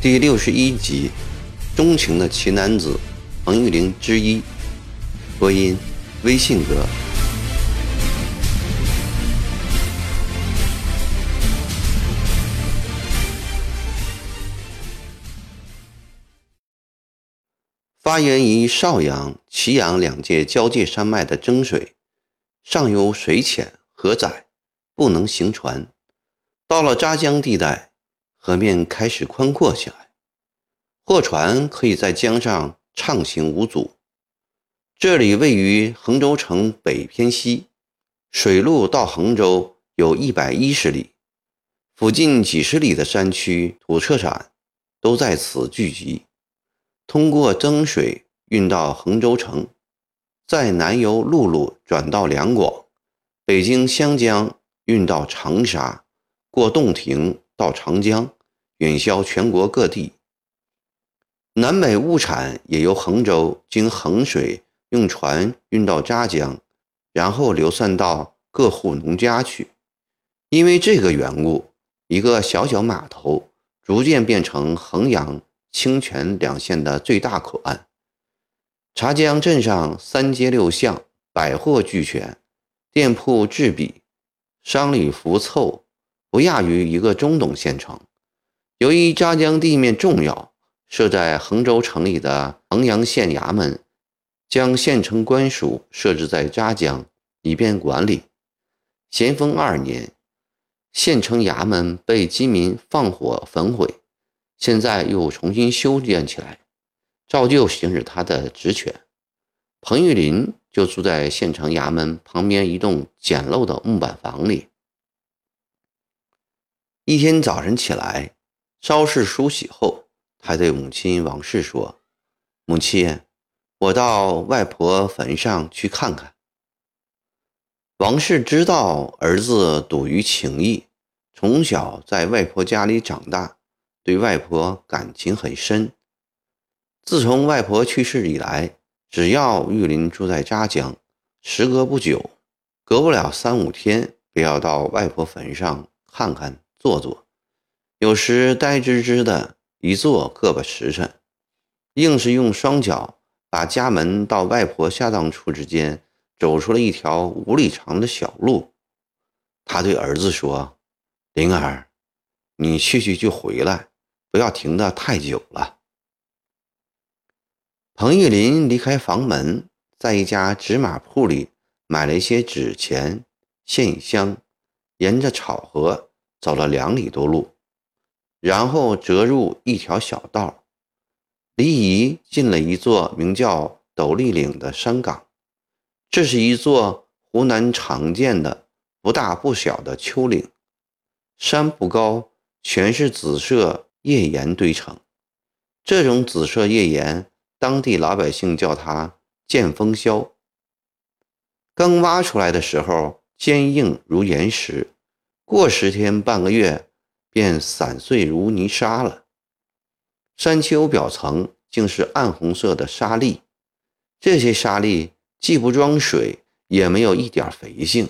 第六十一集，钟情的奇男子彭玉玲之一，播音：微信哥。发源于邵阳、祁阳两界交界山脉的征水，上游水浅河窄，不能行船。到了扎江地带。河面开始宽阔起来，货船可以在江上畅行无阻。这里位于衡州城北偏西，水路到衡州有一百一十里，附近几十里的山区土特产都在此聚集。通过增水运到衡州城，再南由陆路转到两广，北京湘江运到长沙，过洞庭到长江。远销全国各地，南北物产也由衡州经衡水用船运到扎江，然后流散到各户农家去。因为这个缘故，一个小小码头逐渐变成衡阳、清泉两县的最大口岸。茶江镇上三街六巷，百货俱全，店铺栉比，商旅浮凑，不亚于一个中等县城。由于扎江地面重要，设在衡州城里的衡阳县衙门将县城官署设置在扎江，以便管理。咸丰二年，县城衙门被饥民放火焚毁，现在又重新修建起来，照旧行使他的职权。彭玉麟就住在县城衙门旁边一栋简陋的木板房里。一天早晨起来。稍事梳洗后，他对母亲王氏说：“母亲，我到外婆坟上去看看。”王氏知道儿子笃于情义，从小在外婆家里长大，对外婆感情很深。自从外婆去世以来，只要玉林住在扎江，时隔不久，隔不了三五天，便要到外婆坟上看看坐坐。有时呆吱吱的一坐个把时辰，硬是用双脚把家门到外婆下葬处之间走出了一条五里长的小路。他对儿子说：“灵儿，你去去就回来，不要停得太久了。”彭玉林离开房门，在一家纸马铺里买了一些纸钱、线香，沿着草河走了两里多路。然后折入一条小道，离宜进了一座名叫斗笠岭的山岗。这是一座湖南常见的不大不小的丘陵，山不高，全是紫色页岩堆成。这种紫色页岩，当地老百姓叫它“见风霄”。刚挖出来的时候，坚硬如岩石，过十天半个月。便散碎如泥沙了。山丘表层竟是暗红色的沙粒，这些沙粒既不装水，也没有一点肥性，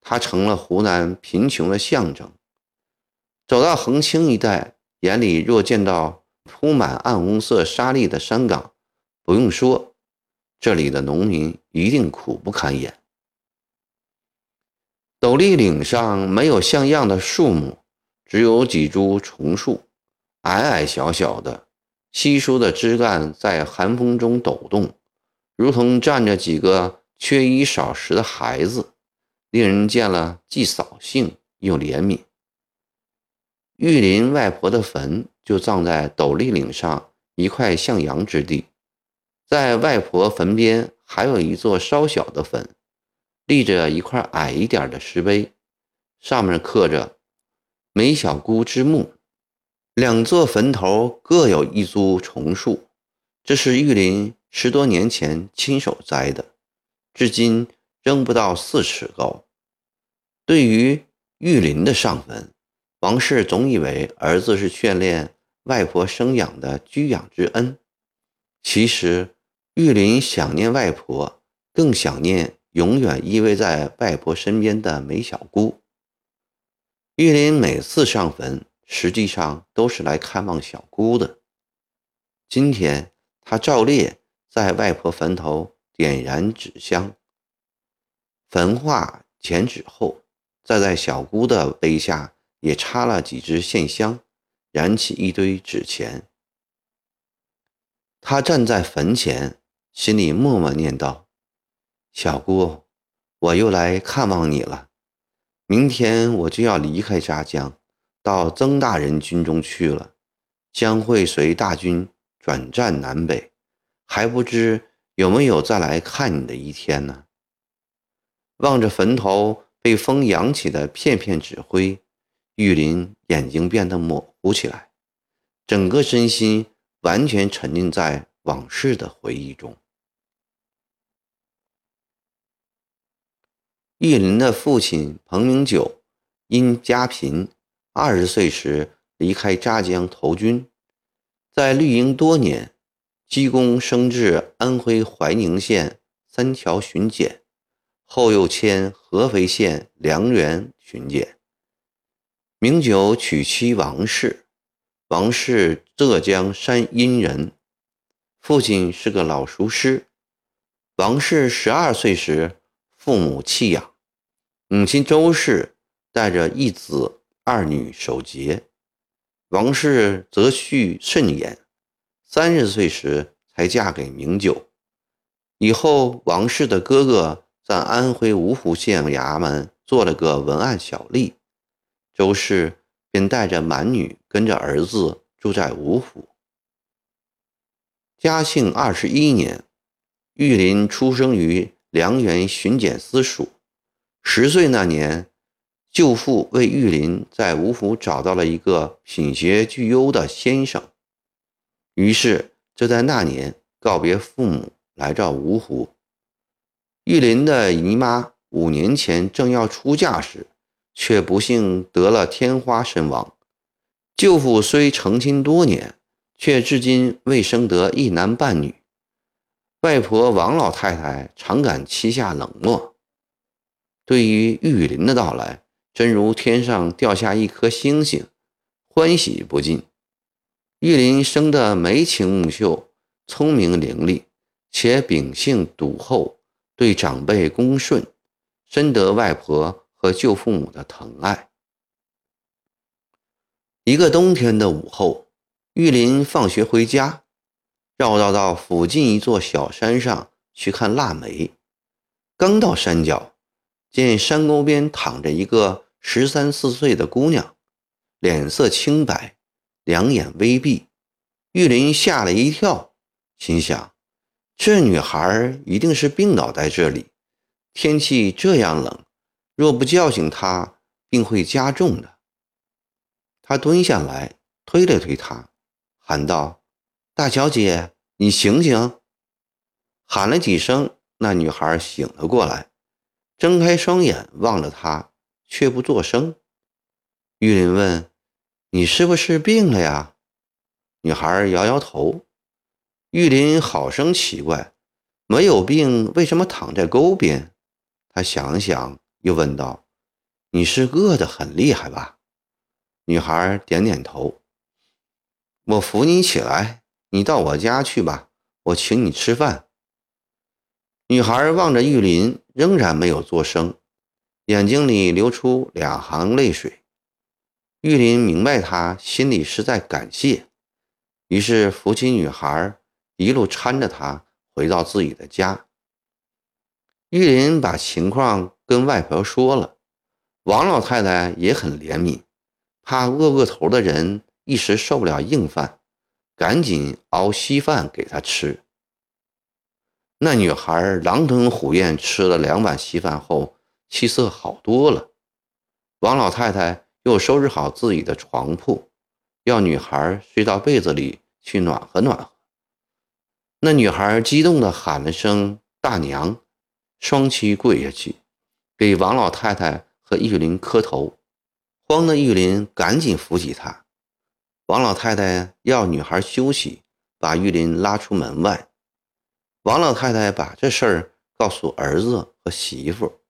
它成了湖南贫穷的象征。走到横青一带，眼里若见到铺满暗红色沙粒的山岗，不用说，这里的农民一定苦不堪言。斗笠岭上没有像样的树木。只有几株丛树，矮矮小小的，稀疏的枝干在寒风中抖动，如同站着几个缺衣少食的孩子，令人见了既扫兴又怜悯。玉林外婆的坟就葬在斗笠岭上一块向阳之地，在外婆坟边还有一座稍小的坟，立着一块矮一点的石碑，上面刻着。梅小姑之墓，两座坟头各有一株重树，这是玉林十多年前亲手栽的，至今仍不到四尺高。对于玉林的上坟，王氏总以为儿子是眷恋外婆生养的居养之恩，其实玉林想念外婆，更想念永远依偎在外婆身边的梅小姑。玉林每次上坟，实际上都是来看望小姑的。今天，他照例在外婆坟头点燃纸香，焚化前纸后，再在小姑的碑下也插了几支线香，燃起一堆纸钱。他站在坟前，心里默默念道：“小姑，我又来看望你了。”明天我就要离开扎江，到曾大人军中去了，将会随大军转战南北，还不知有没有再来看你的一天呢。望着坟头被风扬起的片片纸灰，玉林眼睛变得模糊起来，整个身心完全沉浸在往事的回忆中。玉林的父亲彭明九因家贫，二十岁时离开扎江投军，在绿营多年，积功升至安徽怀宁县三桥巡检，后又迁合肥县梁园巡检。明九娶妻王氏，王氏浙江山阴人，父亲是个老塾师。王氏十二岁时。父母弃养，母亲周氏带着一子二女守节，王氏则序甚严。三十岁时才嫁给明九。以后，王氏的哥哥在安徽芜湖县衙门做了个文案小吏，周氏便带着满女跟着儿子住在芜湖。嘉庆二十一年，玉林出生于。梁园巡检司署，十岁那年，舅父为玉林在芜湖找到了一个品学俱优的先生，于是就在那年告别父母，来到芜湖。玉林的姨妈五年前正要出嫁时，却不幸得了天花身亡。舅父虽成亲多年，却至今未生得一男半女。外婆王老太太常感膝下冷落，对于玉林的到来，真如天上掉下一颗星星，欢喜不尽。玉林生得眉清目秀，聪明伶俐，且秉性笃厚，对长辈恭顺，深得外婆和舅父母的疼爱。一个冬天的午后，玉林放学回家。绕道到附近一座小山上去看腊梅，刚到山脚，见山沟边躺着一个十三四岁的姑娘，脸色清白，两眼微闭。玉林吓了一跳，心想：这女孩一定是病倒在这里。天气这样冷，若不叫醒她，病会加重的。他蹲下来，推了推她，喊道。大小姐，你醒醒！喊了几声，那女孩醒了过来，睁开双眼望着他，却不作声。玉林问：“你是不是病了呀？”女孩摇摇头。玉林好生奇怪，没有病，为什么躺在沟边？他想想，又问道：“你是饿得很厉害吧？”女孩点点头。我扶你起来。你到我家去吧，我请你吃饭。女孩望着玉林，仍然没有作声，眼睛里流出两行泪水。玉林明白她心里是在感谢，于是扶起女孩，一路搀着她回到自己的家。玉林把情况跟外婆说了，王老太太也很怜悯，怕饿过头的人一时受不了硬饭。赶紧熬稀饭给他吃。那女孩狼吞虎咽吃了两碗稀饭后，气色好多了。王老太太又收拾好自己的床铺，要女孩睡到被子里去暖和暖和。那女孩激动地喊了声“大娘”，双膝跪下去，给王老太太和玉林磕头。慌的玉林赶紧扶起她。王老太太要女孩休息，把玉林拉出门外。王老太太把这事儿告诉儿子和媳妇，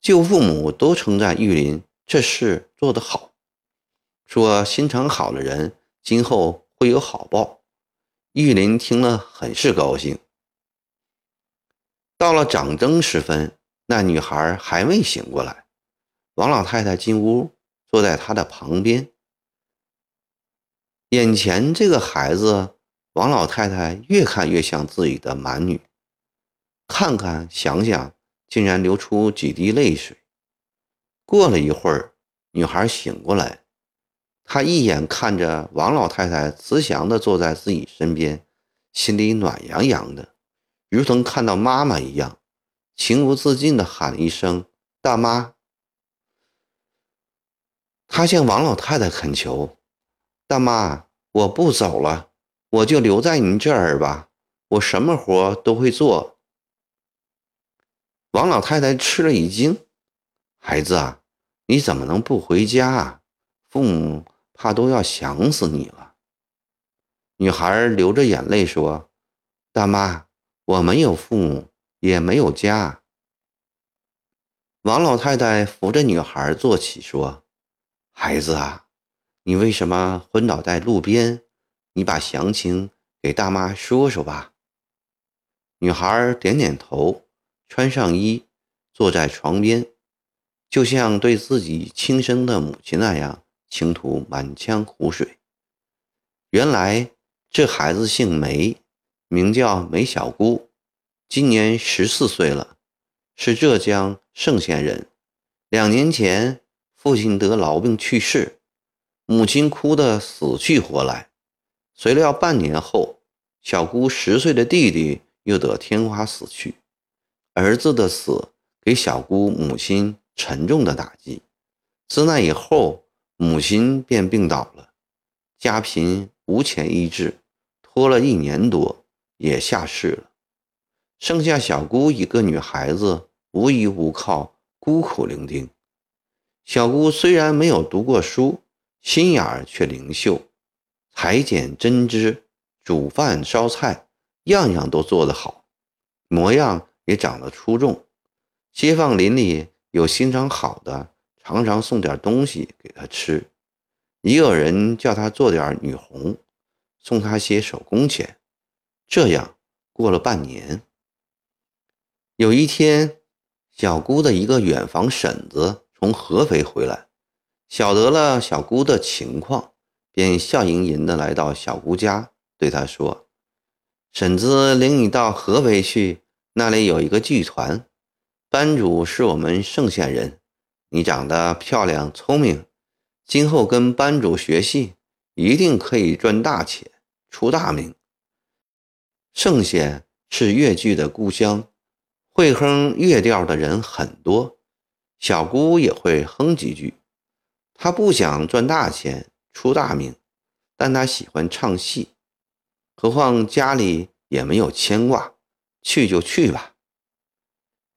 舅父母都称赞玉林这事做得好，说心肠好的人今后会有好报。玉林听了很是高兴。到了掌灯时分，那女孩还未醒过来。王老太太进屋，坐在她的旁边。眼前这个孩子，王老太太越看越像自己的满女，看看想想，竟然流出几滴泪水。过了一会儿，女孩醒过来，她一眼看着王老太太慈祥地坐在自己身边，心里暖洋洋的，如同看到妈妈一样，情不自禁地喊了一声“大妈”。她向王老太太恳求。大妈，我不走了，我就留在您这儿吧。我什么活都会做。王老太太吃了一惊：“孩子啊，你怎么能不回家啊？父母怕都要想死你了。”女孩流着眼泪说：“大妈，我没有父母，也没有家。”王老太太扶着女孩坐起说：“孩子啊。”你为什么昏倒在路边？你把详情给大妈说说吧。女孩点点头，穿上衣，坐在床边，就像对自己亲生的母亲那样倾吐满腔苦水。原来这孩子姓梅，名叫梅小姑，今年十四岁了，是浙江嵊县人。两年前，父亲得痨病去世。母亲哭得死去活来，谁料半年后，小姑十岁的弟弟又得天花死去。儿子的死给小姑母亲沉重的打击。自那以后，母亲便病倒了，家贫无钱医治，拖了一年多也下世了。剩下小姑一个女孩子，无依无靠，孤苦伶仃。小姑虽然没有读过书。心眼儿却灵秀，裁剪针织、煮饭烧菜，样样都做得好，模样也长得出众。街坊邻里有心肠好的，常常送点东西给她吃；也有人叫她做点女红，送她些手工钱。这样过了半年，有一天，小姑的一个远房婶子从合肥回来。晓得了小姑的情况，便笑盈盈的来到小姑家，对她说：“婶子领你到合肥去，那里有一个剧团，班主是我们嵊县人。你长得漂亮聪明，今后跟班主学戏，一定可以赚大钱，出大名。嵊县是越剧的故乡，会哼越调的人很多，小姑也会哼几句。”她不想赚大钱、出大名，但她喜欢唱戏。何况家里也没有牵挂，去就去吧。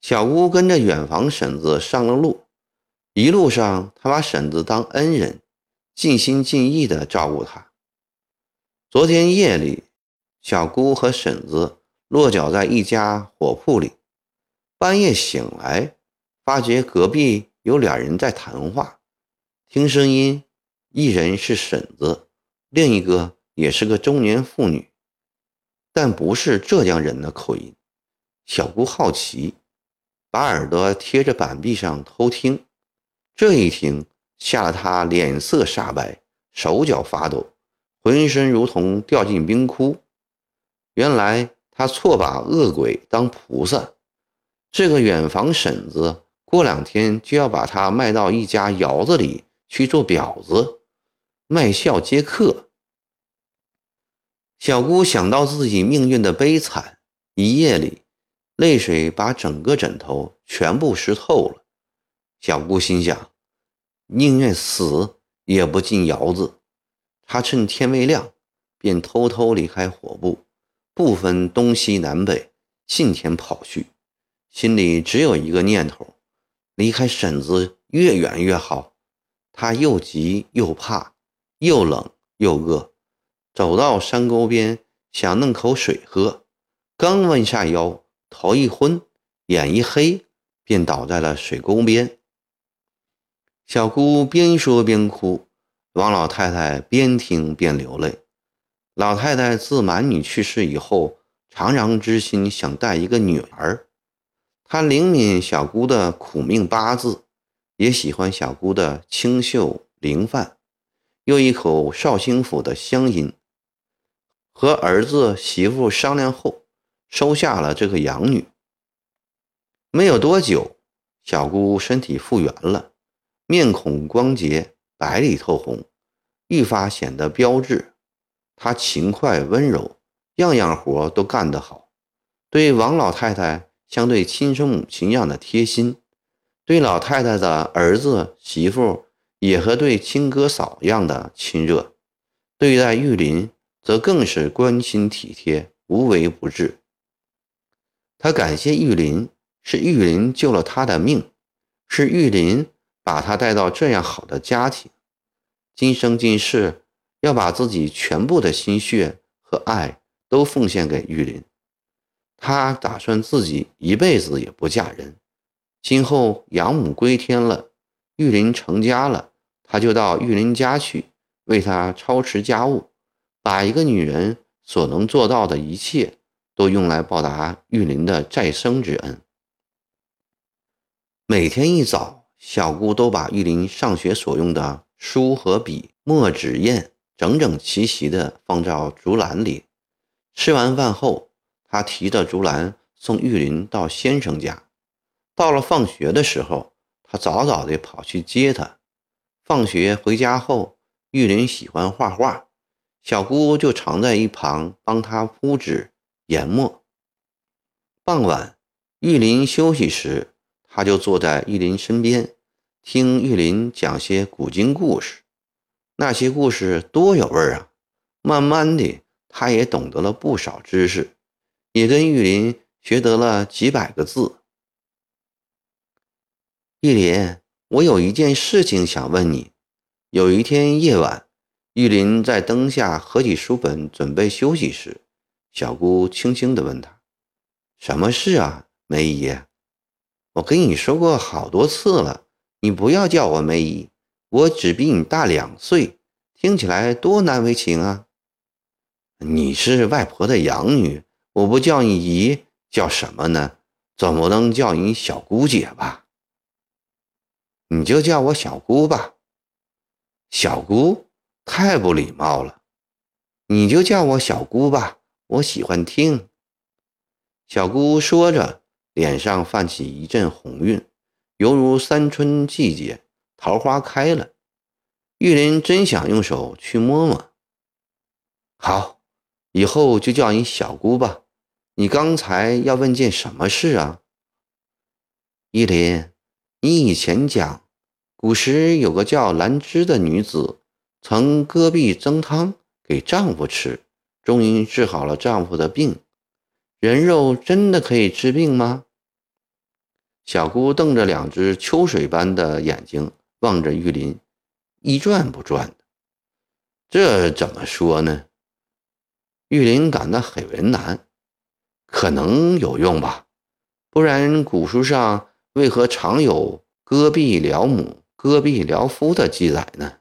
小姑跟着远房婶子上了路，一路上她把婶子当恩人，尽心尽意地照顾她。昨天夜里，小姑和婶子落脚在一家火铺里，半夜醒来，发觉隔壁有俩人在谈话。听声音，一人是婶子，另一个也是个中年妇女，但不是浙江人的口音。小姑好奇，把耳朵贴着板壁上偷听。这一听，吓得她脸色煞白，手脚发抖，浑身如同掉进冰窟。原来她错把恶鬼当菩萨。这个远房婶子过两天就要把她卖到一家窑子里。去做婊子，卖笑接客。小姑想到自己命运的悲惨，一夜里泪水把整个枕头全部湿透了。小姑心想，宁愿死也不进窑子。她趁天未亮，便偷偷离开火部，不分东西南北，信天跑去，心里只有一个念头：离开婶子越远越好。他又急又怕，又冷又饿，走到山沟边，想弄口水喝，刚弯下腰，头一昏，眼一黑，便倒在了水沟边。小姑边说边哭，王老太太边听边流泪。老太太自满女去世以后，常常之心想带一个女儿。她灵敏小姑的苦命八字，也喜欢小姑的清秀灵范，又一口绍兴府的乡音。和儿子媳妇商量后，收下了这个养女。没有多久，小姑身体复原了，面孔光洁，白里透红，愈发显得标致。她勤快温柔，样样活都干得好，对王老太太像对亲生母亲一样的贴心，对老太太的儿子媳妇也和对亲哥嫂一样的亲热，对待玉林则更是关心体贴，无微不至。他感谢玉林，是玉林救了他的命，是玉林把他带到这样好的家庭，今生今世。要把自己全部的心血和爱都奉献给玉林，他打算自己一辈子也不嫁人。今后养母归天了，玉林成家了，他就到玉林家去，为他操持家务，把一个女人所能做到的一切都用来报答玉林的再生之恩。每天一早，小姑都把玉林上学所用的书和笔、墨纸砚。整整齐齐地放到竹篮里。吃完饭后，他提着竹篮送玉林到先生家。到了放学的时候，他早早地跑去接他。放学回家后，玉林喜欢画画，小姑就常在一旁帮他铺纸研墨。傍晚，玉林休息时，他就坐在玉林身边，听玉林讲些古今故事。那些故事多有味儿啊！慢慢的，他也懂得了不少知识，也跟玉林学得了几百个字。玉林，我有一件事情想问你。有一天夜晚，玉林在灯下合起书本准备休息时，小姑轻轻地问他：“什么事啊，梅姨？我跟你说过好多次了，你不要叫我梅姨。”我只比你大两岁，听起来多难为情啊！你是外婆的养女，我不叫你姨叫什么呢？总不能叫你小姑姐吧？你就叫我小姑吧。小姑太不礼貌了，你就叫我小姑吧，我喜欢听。小姑说着，脸上泛起一阵红晕，犹如三春季节。桃花开了，玉林真想用手去摸摸。好，以后就叫你小姑吧。你刚才要问件什么事啊？玉林，你以前讲，古时有个叫兰芝的女子，曾割壁蒸汤给丈夫吃，终于治好了丈夫的病。人肉真的可以治病吗？小姑瞪着两只秋水般的眼睛。望着玉林，一转不转的，这怎么说呢？玉林感到很为难。可能有用吧，不然古书上为何常有割臂疗母、割臂疗夫的记载呢？